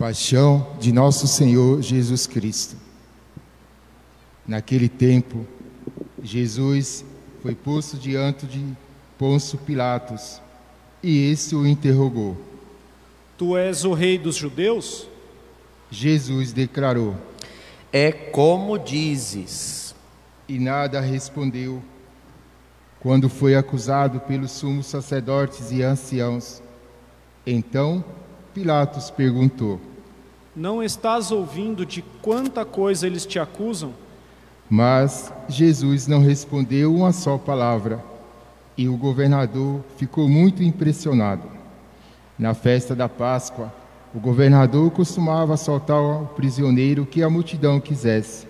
Paixão de Nosso Senhor Jesus Cristo. Naquele tempo, Jesus foi posto diante de Pôncio Pilatos e esse o interrogou. Tu és o rei dos judeus? Jesus declarou. É como dizes. E nada respondeu. Quando foi acusado pelos sumos sacerdotes e anciãos, então Pilatos perguntou: Não estás ouvindo de quanta coisa eles te acusam? Mas Jesus não respondeu uma só palavra, e o governador ficou muito impressionado. Na festa da Páscoa, o governador costumava soltar o prisioneiro que a multidão quisesse.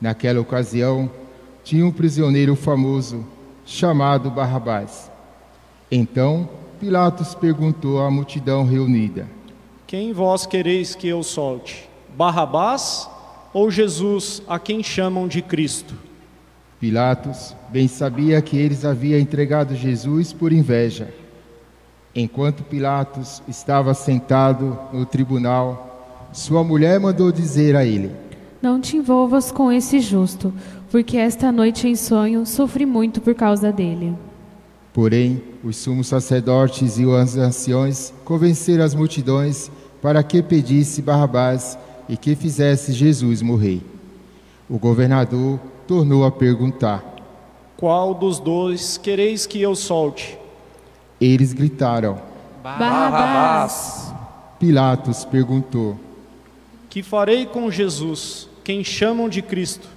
Naquela ocasião, tinha um prisioneiro famoso chamado Barrabás. Então, Pilatos perguntou à multidão reunida: Quem vós quereis que eu solte? Barrabás ou Jesus, a quem chamam de Cristo? Pilatos bem sabia que eles haviam entregado Jesus por inveja. Enquanto Pilatos estava sentado no tribunal, sua mulher mandou dizer a ele: Não te envolvas com esse justo, porque esta noite em sonho sofri muito por causa dele. Porém, os sumos sacerdotes e os anciões convenceram as multidões para que pedisse Barrabás e que fizesse Jesus morrer. O governador tornou a perguntar: Qual dos dois quereis que eu solte? Eles gritaram: Barrabás. Pilatos perguntou: Que farei com Jesus, quem chamam de Cristo?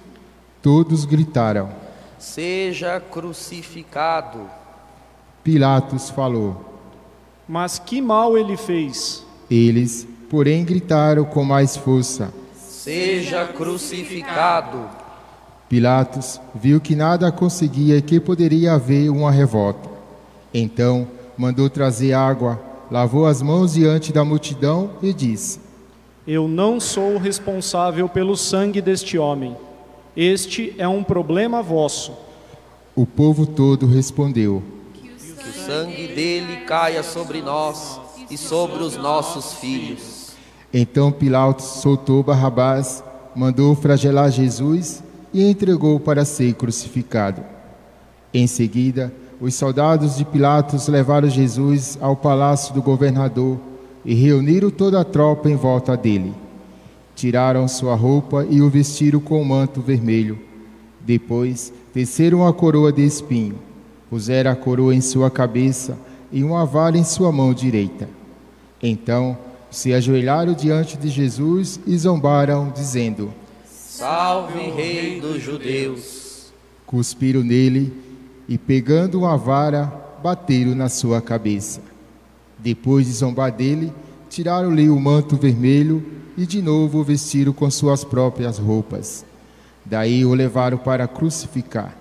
Todos gritaram: Seja crucificado. Pilatos falou. Mas que mal ele fez? Eles, porém, gritaram com mais força: Seja crucificado. Pilatos viu que nada conseguia e que poderia haver uma revolta. Então mandou trazer água, lavou as mãos diante da multidão e disse: Eu não sou responsável pelo sangue deste homem. Este é um problema vosso. O povo todo respondeu: Que o sangue dele caia sobre nós e sobre os nossos filhos. Então Pilatos soltou Barrabás, mandou flagelar Jesus e entregou para ser crucificado. Em seguida, os soldados de Pilatos levaram Jesus ao palácio do governador e reuniram toda a tropa em volta dele. Tiraram sua roupa e o vestiram com um manto vermelho. Depois, teceram a coroa de espinho, puseram a coroa em sua cabeça e uma vara em sua mão direita. Então, se ajoelharam diante de Jesus e zombaram, dizendo: Salve, Rei dos Judeus. Cuspiram nele e, pegando uma vara, bateram na sua cabeça. Depois de zombar dele, tiraram-lhe o manto vermelho e de novo o vestiram com suas próprias roupas. Daí o levaram para crucificar.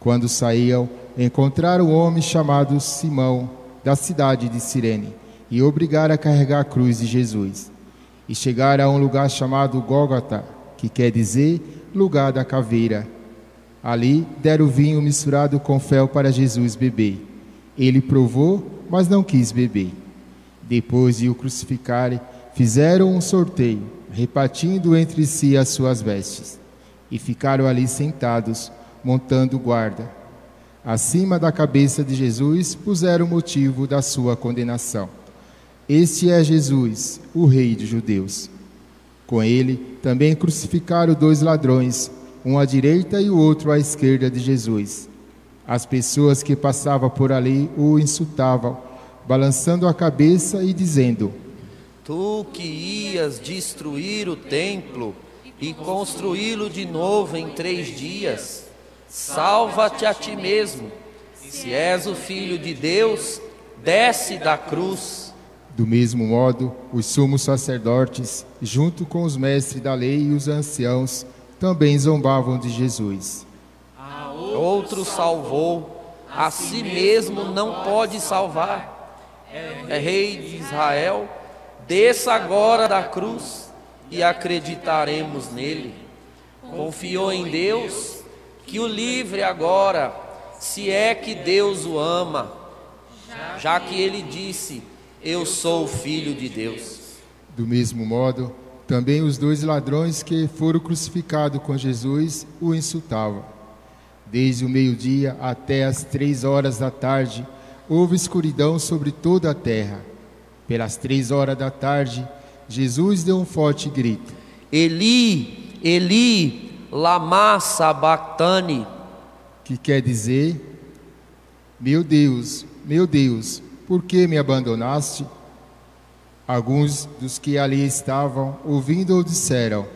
Quando saíam, encontraram um homem chamado Simão, da cidade de Cirene, e obrigaram a carregar a cruz de Jesus. E chegaram a um lugar chamado Gólgota, que quer dizer lugar da caveira. Ali deram vinho misturado com fel para Jesus beber. Ele provou, mas não quis beber. Depois de o crucificarem, fizeram um sorteio, repartindo entre si as suas vestes. E ficaram ali sentados, montando guarda. Acima da cabeça de Jesus puseram o motivo da sua condenação. Este é Jesus, o Rei dos Judeus. Com ele também crucificaram dois ladrões, um à direita e o outro à esquerda de Jesus. As pessoas que passavam por ali o insultavam, balançando a cabeça e dizendo: Tu que ias destruir o templo e construí-lo de novo em três dias, salva-te a ti mesmo. Se és o filho de Deus, desce da cruz. Do mesmo modo, os sumos sacerdotes, junto com os mestres da lei e os anciãos, também zombavam de Jesus. Outro salvou, a si mesmo não pode salvar. É rei de Israel, desça agora da cruz e acreditaremos nele. Confiou em Deus, que o livre agora, se é que Deus o ama, já que ele disse: Eu sou o filho de Deus. Do mesmo modo, também os dois ladrões que foram crucificados com Jesus o insultavam. Desde o meio-dia até as três horas da tarde, houve escuridão sobre toda a terra. Pelas três horas da tarde, Jesus deu um forte grito: Eli, Eli, lama sabachthani, que quer dizer: Meu Deus, meu Deus, por que me abandonaste? Alguns dos que ali estavam ouvindo disseram: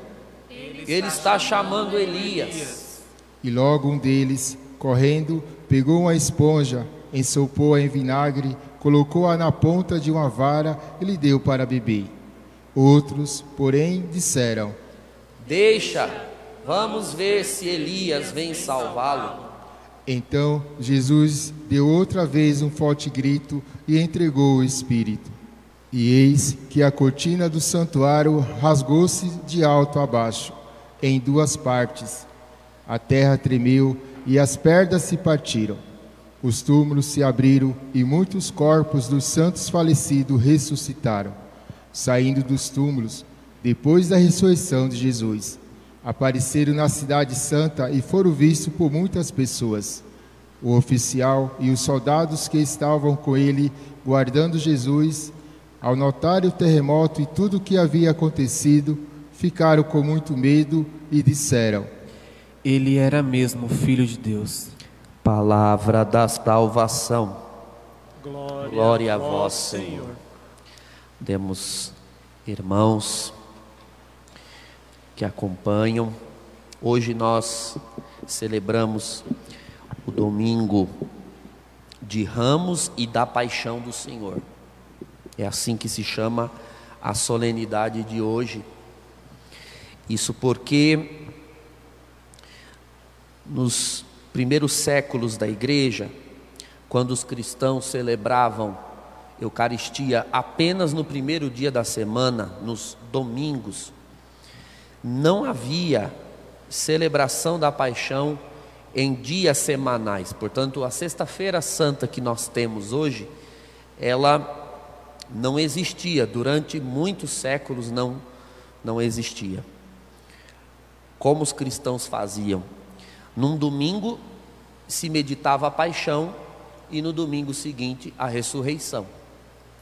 Ele está chamando Elias. E logo um deles, correndo, pegou uma esponja, ensopou-a em vinagre, colocou-a na ponta de uma vara e lhe deu para beber. Outros, porém, disseram: Deixa, vamos ver se Elias vem salvá-lo. Então Jesus deu outra vez um forte grito e entregou o Espírito. E eis que a cortina do santuário rasgou-se de alto a baixo, em duas partes. A terra tremeu e as perdas se partiram. Os túmulos se abriram e muitos corpos dos santos falecidos ressuscitaram, saindo dos túmulos, depois da ressurreição de Jesus. Apareceram na Cidade Santa e foram vistos por muitas pessoas. O oficial e os soldados que estavam com ele, guardando Jesus, ao notar o terremoto e tudo o que havia acontecido, ficaram com muito medo e disseram: Ele era mesmo filho de Deus. Palavra da salvação. Glória, Glória a vós, Senhor. Demos irmãos que acompanham. Hoje nós celebramos o domingo de Ramos e da Paixão do Senhor. É assim que se chama a solenidade de hoje. Isso porque nos primeiros séculos da igreja, quando os cristãos celebravam Eucaristia apenas no primeiro dia da semana, nos domingos, não havia celebração da paixão em dias semanais. Portanto, a Sexta-feira Santa que nós temos hoje, ela não existia, durante muitos séculos não, não existia. Como os cristãos faziam? Num domingo se meditava a paixão e no domingo seguinte a ressurreição.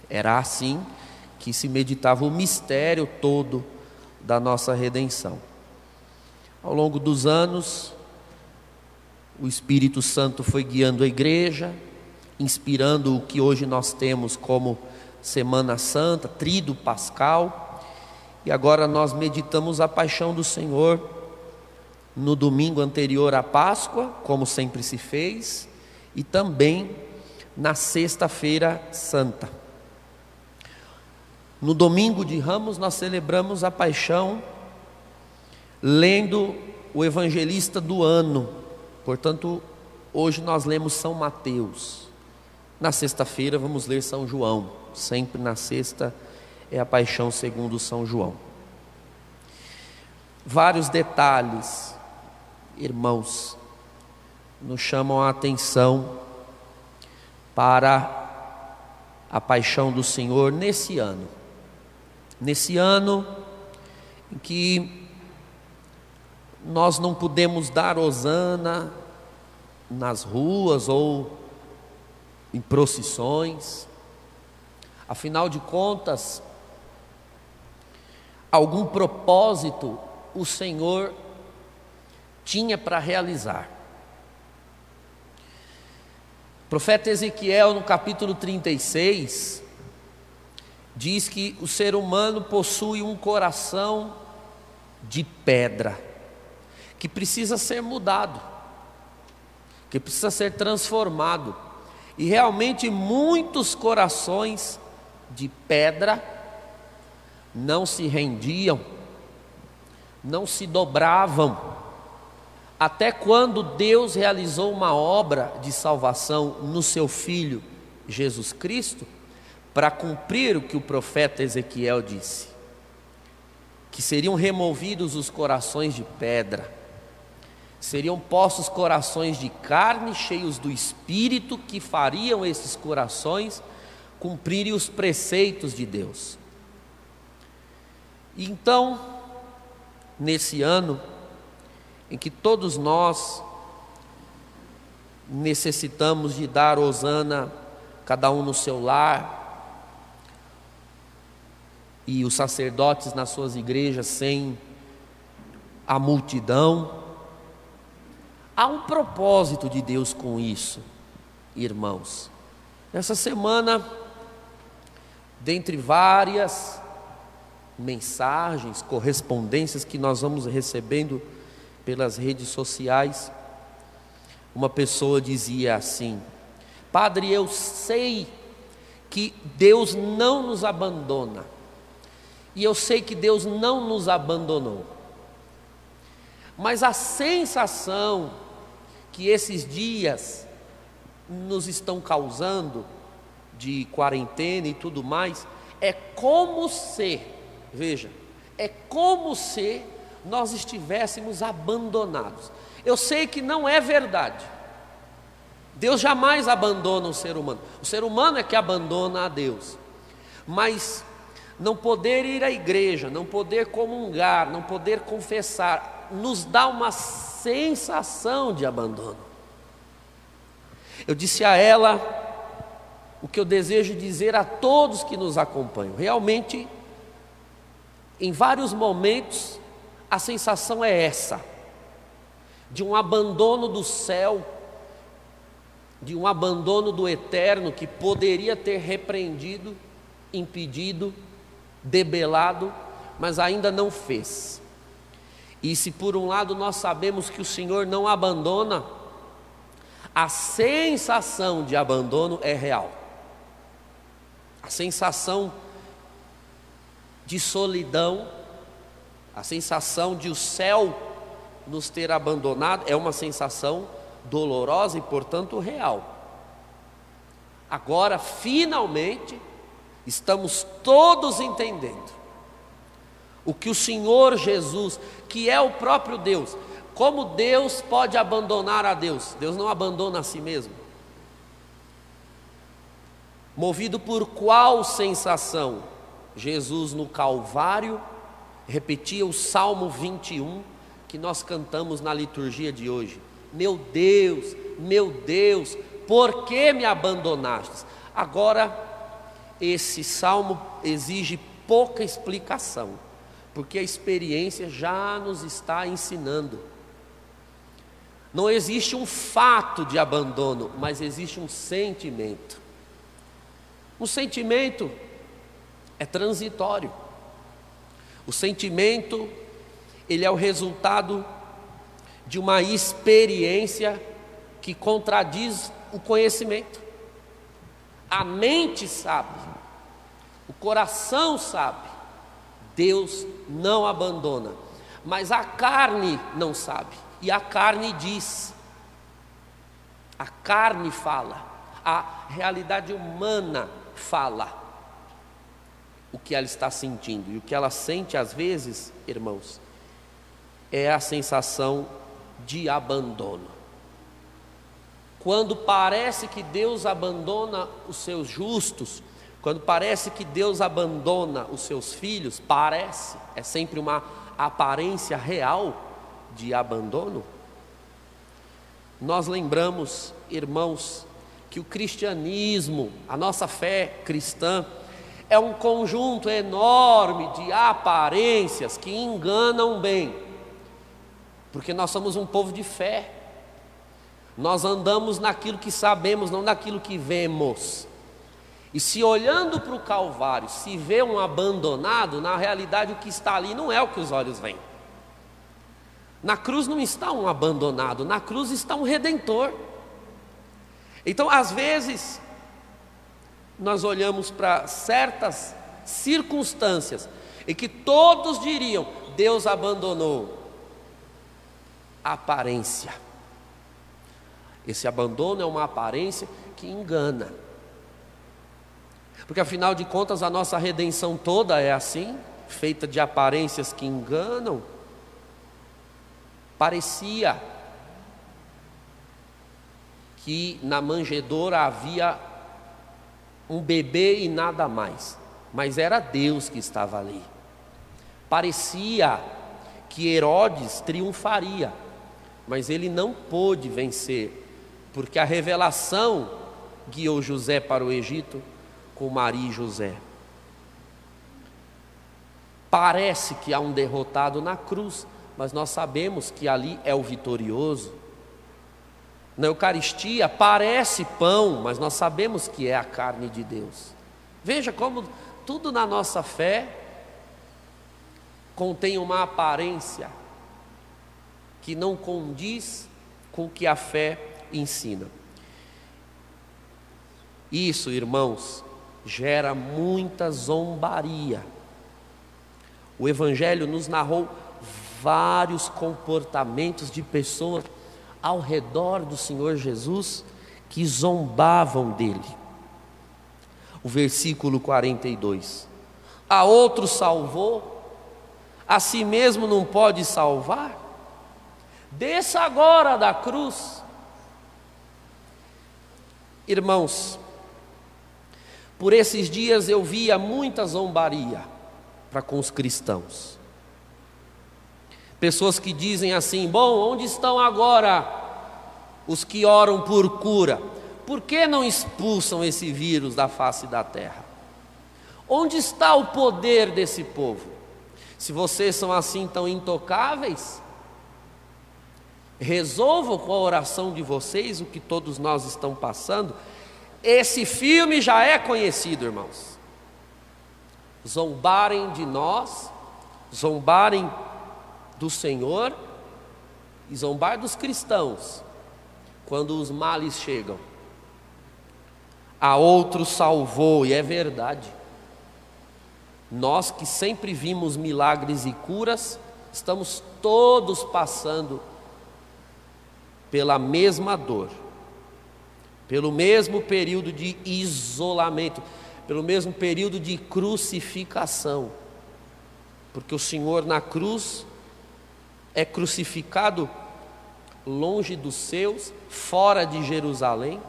Era assim que se meditava o mistério todo da nossa redenção. Ao longo dos anos, o Espírito Santo foi guiando a igreja, inspirando o que hoje nós temos como Semana Santa, Trido Pascal, e agora nós meditamos a paixão do Senhor no domingo anterior à Páscoa, como sempre se fez, e também na Sexta-feira Santa. No domingo de Ramos, nós celebramos a paixão lendo o evangelista do ano, portanto, hoje nós lemos São Mateus. Na sexta-feira, vamos ler São João sempre na sexta é a paixão segundo São João. Vários detalhes, irmãos, nos chamam a atenção para a paixão do Senhor nesse ano. Nesse ano em que nós não podemos dar hosana nas ruas ou em procissões, Afinal de contas, algum propósito o Senhor tinha para realizar. O profeta Ezequiel, no capítulo 36, diz que o ser humano possui um coração de pedra, que precisa ser mudado, que precisa ser transformado. E realmente muitos corações de pedra não se rendiam, não se dobravam, até quando Deus realizou uma obra de salvação no seu Filho Jesus Cristo, para cumprir o que o profeta Ezequiel disse: que seriam removidos os corações de pedra, seriam postos corações de carne, cheios do espírito, que fariam esses corações cumprirem os preceitos de Deus. Então, nesse ano em que todos nós necessitamos de dar Osana, cada um no seu lar, e os sacerdotes nas suas igrejas sem a multidão. Há um propósito de Deus com isso, irmãos. Essa semana, dentre várias mensagens, correspondências que nós vamos recebendo pelas redes sociais, uma pessoa dizia assim: Padre, eu sei que Deus não nos abandona, e eu sei que Deus não nos abandonou, mas a sensação que esses dias nos estão causando, de quarentena e tudo mais, é como se, veja, é como se nós estivéssemos abandonados. Eu sei que não é verdade. Deus jamais abandona o ser humano. O ser humano é que abandona a Deus. Mas não poder ir à igreja, não poder comungar, não poder confessar, nos dá uma sensação de abandono. Eu disse a ela o que eu desejo dizer a todos que nos acompanham. Realmente, em vários momentos, a sensação é essa de um abandono do céu, de um abandono do eterno que poderia ter repreendido, impedido, debelado, mas ainda não fez. E se por um lado nós sabemos que o Senhor não abandona, a sensação de abandono é real. A sensação de solidão, a sensação de o céu nos ter abandonado é uma sensação dolorosa e, portanto, real. Agora, finalmente, estamos todos entendendo o que o Senhor Jesus, que é o próprio Deus, como Deus pode abandonar a Deus? Deus não abandona a si mesmo. Movido por qual sensação? Jesus no Calvário repetia o Salmo 21 que nós cantamos na liturgia de hoje. Meu Deus, meu Deus, por que me abandonaste? Agora, esse salmo exige pouca explicação, porque a experiência já nos está ensinando. Não existe um fato de abandono, mas existe um sentimento. O sentimento é transitório. O sentimento ele é o resultado de uma experiência que contradiz o conhecimento. A mente sabe, coração sabe, Deus não abandona, mas a carne não sabe, e a carne diz, a carne fala, a realidade humana fala o que ela está sentindo, e o que ela sente às vezes, irmãos, é a sensação de abandono. Quando parece que Deus abandona os seus justos, quando parece que Deus abandona os seus filhos, parece, é sempre uma aparência real de abandono. Nós lembramos, irmãos, que o cristianismo, a nossa fé cristã, é um conjunto enorme de aparências que enganam bem porque nós somos um povo de fé. Nós andamos naquilo que sabemos, não naquilo que vemos. E se olhando para o Calvário se vê um abandonado, na realidade o que está ali não é o que os olhos veem. Na cruz não está um abandonado, na cruz está um redentor. Então, às vezes, nós olhamos para certas circunstâncias e que todos diriam: Deus abandonou aparência. Esse abandono é uma aparência que engana. Porque afinal de contas a nossa redenção toda é assim, feita de aparências que enganam. Parecia que na manjedoura havia um bebê e nada mais, mas era Deus que estava ali. Parecia que Herodes triunfaria, mas ele não pôde vencer, porque a revelação guiou José para o Egito com Maria e José. Parece que há um derrotado na cruz, mas nós sabemos que ali é o vitorioso. Na Eucaristia parece pão, mas nós sabemos que é a carne de Deus. Veja como tudo na nossa fé contém uma aparência que não condiz com o que a fé ensina. Isso, irmãos, gera muita zombaria. O Evangelho nos narrou vários comportamentos de pessoas ao redor do Senhor Jesus que zombavam dele. O versículo 42. A outro salvou, a si mesmo não pode salvar? Desça agora da cruz. Irmãos, por esses dias eu via muita zombaria para com os cristãos. Pessoas que dizem assim: bom, onde estão agora os que oram por cura? Por que não expulsam esse vírus da face da terra? Onde está o poder desse povo? Se vocês são assim tão intocáveis, resolvam com a oração de vocês o que todos nós estamos passando esse filme já é conhecido, irmãos. Zombarem de nós, zombarem do Senhor e zombar dos cristãos quando os males chegam. A outro salvou, e é verdade. Nós que sempre vimos milagres e curas, estamos todos passando pela mesma dor pelo mesmo período de isolamento, pelo mesmo período de crucificação, porque o Senhor na cruz é crucificado longe dos seus, fora de Jerusalém.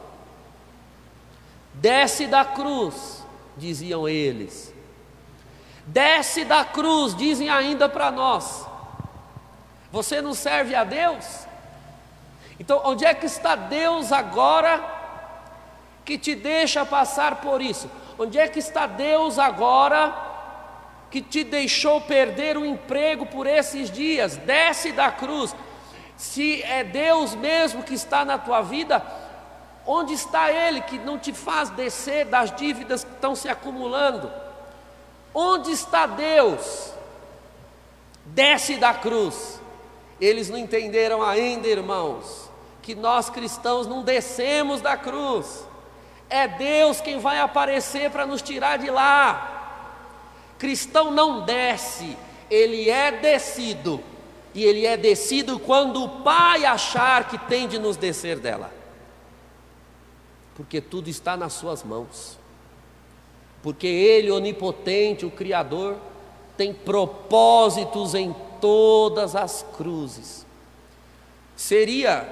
Desce da cruz, diziam eles. Desce da cruz, dizem ainda para nós. Você não serve a Deus? Então, onde é que está Deus agora que te deixa passar por isso? Onde é que está Deus agora que te deixou perder o emprego por esses dias? Desce da cruz. Se é Deus mesmo que está na tua vida, onde está Ele que não te faz descer das dívidas que estão se acumulando? Onde está Deus? Desce da cruz. Eles não entenderam ainda, irmãos, que nós cristãos não descemos da cruz. É Deus quem vai aparecer para nos tirar de lá. Cristão não desce, ele é descido. E ele é descido quando o Pai achar que tem de nos descer dela. Porque tudo está nas suas mãos. Porque Ele, onipotente, o Criador, tem propósitos em todas as cruzes. Seria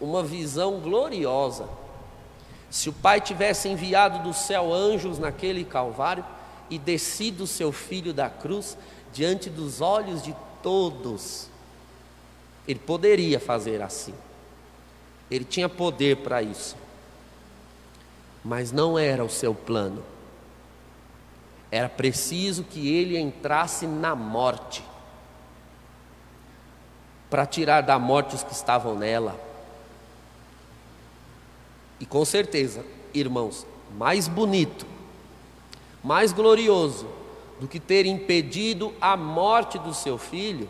uma visão gloriosa se o Pai tivesse enviado do céu anjos naquele Calvário e descido o seu filho da cruz diante dos olhos de todos, ele poderia fazer assim. Ele tinha poder para isso. Mas não era o seu plano. Era preciso que ele entrasse na morte para tirar da morte os que estavam nela e com certeza, irmãos, mais bonito, mais glorioso do que ter impedido a morte do seu filho,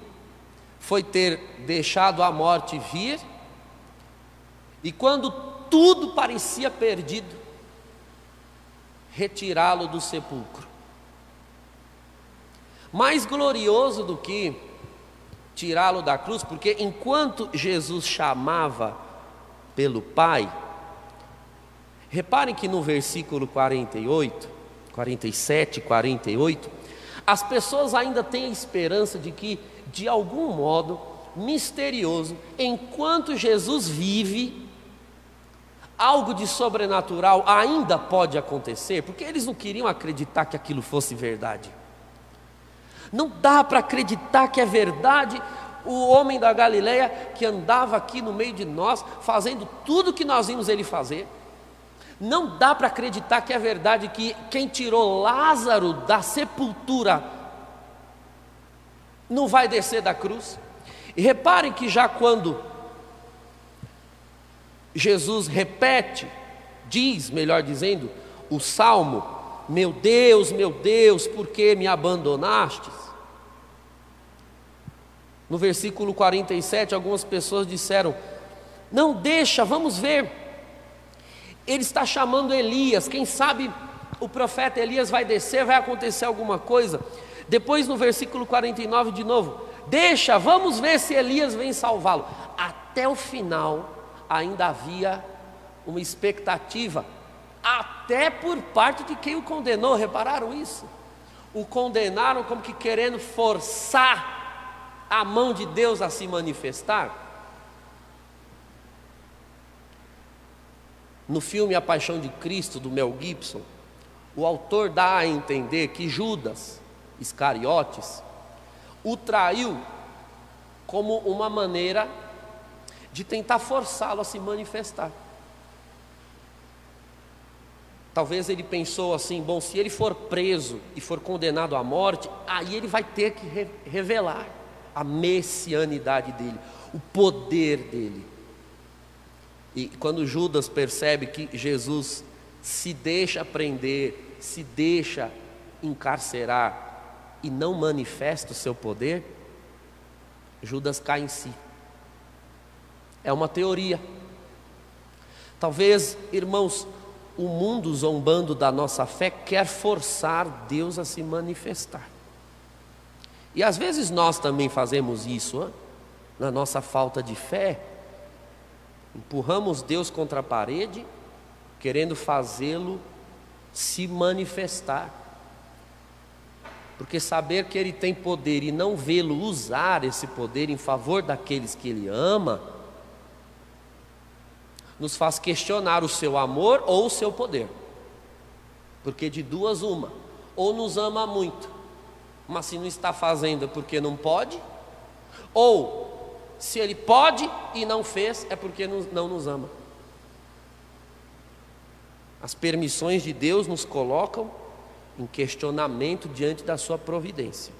foi ter deixado a morte vir, e quando tudo parecia perdido, retirá-lo do sepulcro. Mais glorioso do que tirá-lo da cruz, porque enquanto Jesus chamava pelo Pai, Reparem que no versículo 48, 47, 48, as pessoas ainda têm a esperança de que, de algum modo misterioso, enquanto Jesus vive, algo de sobrenatural ainda pode acontecer, porque eles não queriam acreditar que aquilo fosse verdade. Não dá para acreditar que é verdade o homem da Galileia que andava aqui no meio de nós, fazendo tudo que nós vimos ele fazer. Não dá para acreditar que é verdade que quem tirou Lázaro da sepultura não vai descer da cruz. E reparem que já quando Jesus repete, diz, melhor dizendo, o salmo: Meu Deus, meu Deus, por que me abandonastes? No versículo 47, algumas pessoas disseram: Não deixa, vamos ver. Ele está chamando Elias, quem sabe o profeta Elias vai descer, vai acontecer alguma coisa. Depois no versículo 49 de novo: Deixa, vamos ver se Elias vem salvá-lo. Até o final ainda havia uma expectativa, até por parte de quem o condenou, repararam isso? O condenaram como que querendo forçar a mão de Deus a se manifestar? No filme A Paixão de Cristo, do Mel Gibson, o autor dá a entender que Judas Iscariotes o traiu como uma maneira de tentar forçá-lo a se manifestar. Talvez ele pensou assim: bom, se ele for preso e for condenado à morte, aí ele vai ter que re revelar a messianidade dele, o poder dele. E quando Judas percebe que Jesus se deixa prender, se deixa encarcerar e não manifesta o seu poder, Judas cai em si. É uma teoria. Talvez, irmãos, o mundo zombando da nossa fé quer forçar Deus a se manifestar. E às vezes nós também fazemos isso, hein? na nossa falta de fé. Empurramos Deus contra a parede, querendo fazê-lo se manifestar. Porque saber que Ele tem poder e não vê-lo usar esse poder em favor daqueles que Ele ama, nos faz questionar o seu amor ou o seu poder. Porque de duas, uma: ou nos ama muito, mas se não está fazendo é porque não pode, ou se ele pode e não fez, é porque não nos ama. As permissões de Deus nos colocam em questionamento diante da sua providência.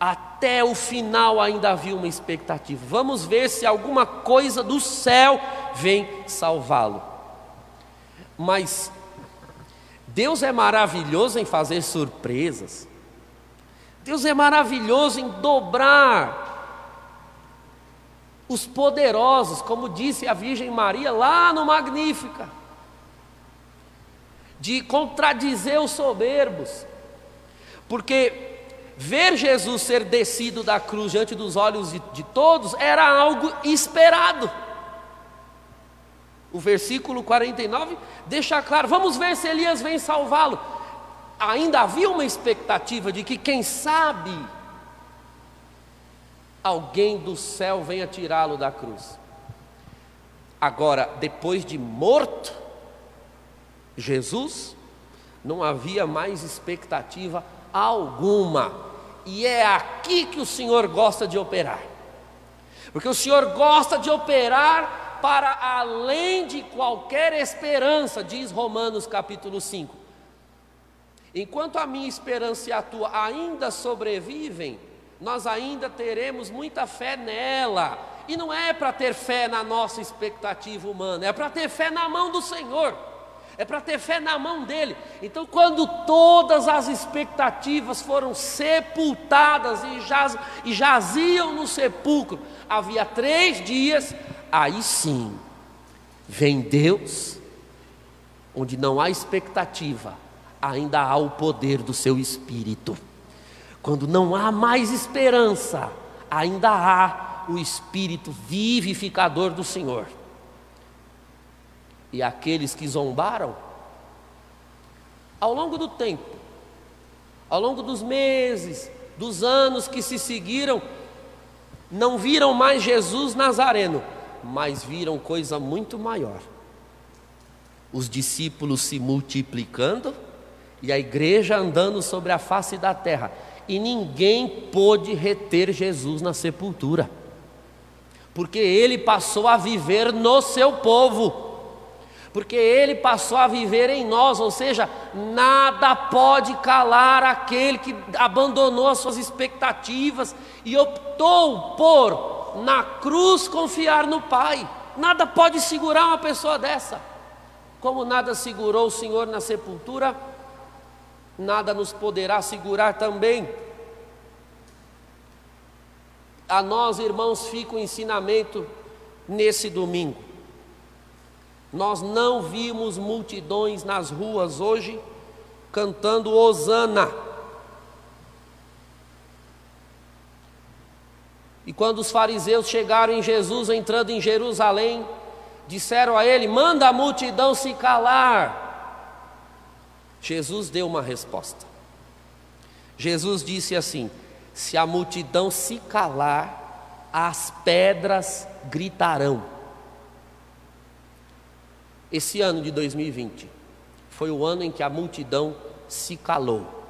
Até o final ainda havia uma expectativa. Vamos ver se alguma coisa do céu vem salvá-lo. Mas Deus é maravilhoso em fazer surpresas. Deus é maravilhoso em dobrar os poderosos, como disse a Virgem Maria lá no Magnífica, de contradizer os soberbos, porque ver Jesus ser descido da cruz diante dos olhos de, de todos era algo esperado. O versículo 49 deixa claro: vamos ver se Elias vem salvá-lo ainda havia uma expectativa de que, quem sabe, alguém do céu venha tirá-lo da cruz. Agora, depois de morto, Jesus, não havia mais expectativa alguma. E é aqui que o Senhor gosta de operar. Porque o Senhor gosta de operar para além de qualquer esperança, diz Romanos capítulo 5. Enquanto a minha esperança e a tua ainda sobrevivem, nós ainda teremos muita fé nela. E não é para ter fé na nossa expectativa humana, é para ter fé na mão do Senhor, é para ter fé na mão dele. Então, quando todas as expectativas foram sepultadas e, jaz, e jaziam no sepulcro, havia três dias, aí sim, vem Deus, onde não há expectativa, ainda há o poder do seu espírito. Quando não há mais esperança, ainda há o espírito vivificador do Senhor. E aqueles que zombaram, ao longo do tempo, ao longo dos meses, dos anos que se seguiram, não viram mais Jesus Nazareno, mas viram coisa muito maior. Os discípulos se multiplicando, e a igreja andando sobre a face da terra. E ninguém pôde reter Jesus na sepultura, porque ele passou a viver no seu povo porque Ele passou a viver em nós, ou seja, nada pode calar aquele que abandonou as suas expectativas e optou por, na cruz, confiar no Pai. Nada pode segurar uma pessoa dessa. Como nada segurou o Senhor na sepultura, nada nos poderá segurar também. A nós, irmãos, fica o ensinamento nesse domingo. Nós não vimos multidões nas ruas hoje cantando Hosana. E quando os fariseus chegaram em Jesus, entrando em Jerusalém, disseram a ele: manda a multidão se calar. Jesus deu uma resposta. Jesus disse assim: se a multidão se calar, as pedras gritarão. Esse ano de 2020 foi o ano em que a multidão se calou.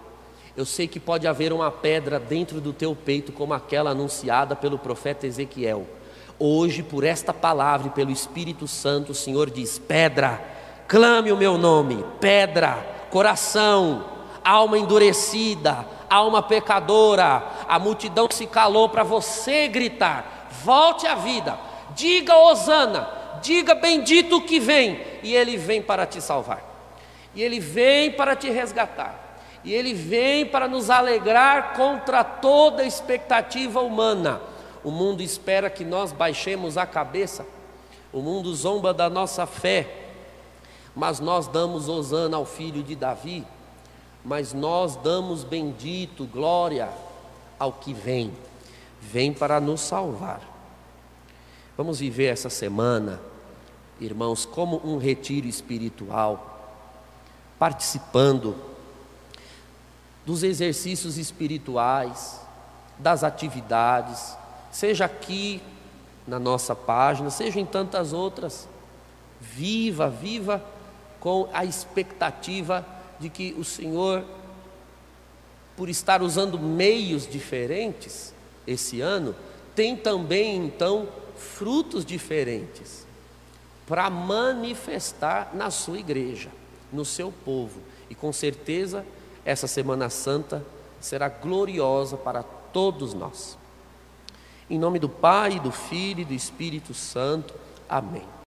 Eu sei que pode haver uma pedra dentro do teu peito, como aquela anunciada pelo profeta Ezequiel. Hoje, por esta palavra e pelo Espírito Santo, o Senhor diz: pedra, clame o meu nome, pedra, coração, alma endurecida, alma pecadora. A multidão se calou para você gritar: volte à vida, diga Osana diga bendito que vem, e ele vem para te salvar, e ele vem para te resgatar, e ele vem para nos alegrar contra toda expectativa humana. O mundo espera que nós baixemos a cabeça, o mundo zomba da nossa fé, mas nós damos hosana ao filho de Davi, mas nós damos bendito, glória ao que vem, vem para nos salvar. Vamos viver essa semana irmãos, como um retiro espiritual, participando dos exercícios espirituais, das atividades, seja aqui na nossa página, seja em tantas outras. Viva, viva com a expectativa de que o Senhor, por estar usando meios diferentes esse ano, tem também então frutos diferentes para manifestar na sua igreja, no seu povo. E com certeza essa Semana Santa será gloriosa para todos nós. Em nome do Pai, do Filho e do Espírito Santo. Amém.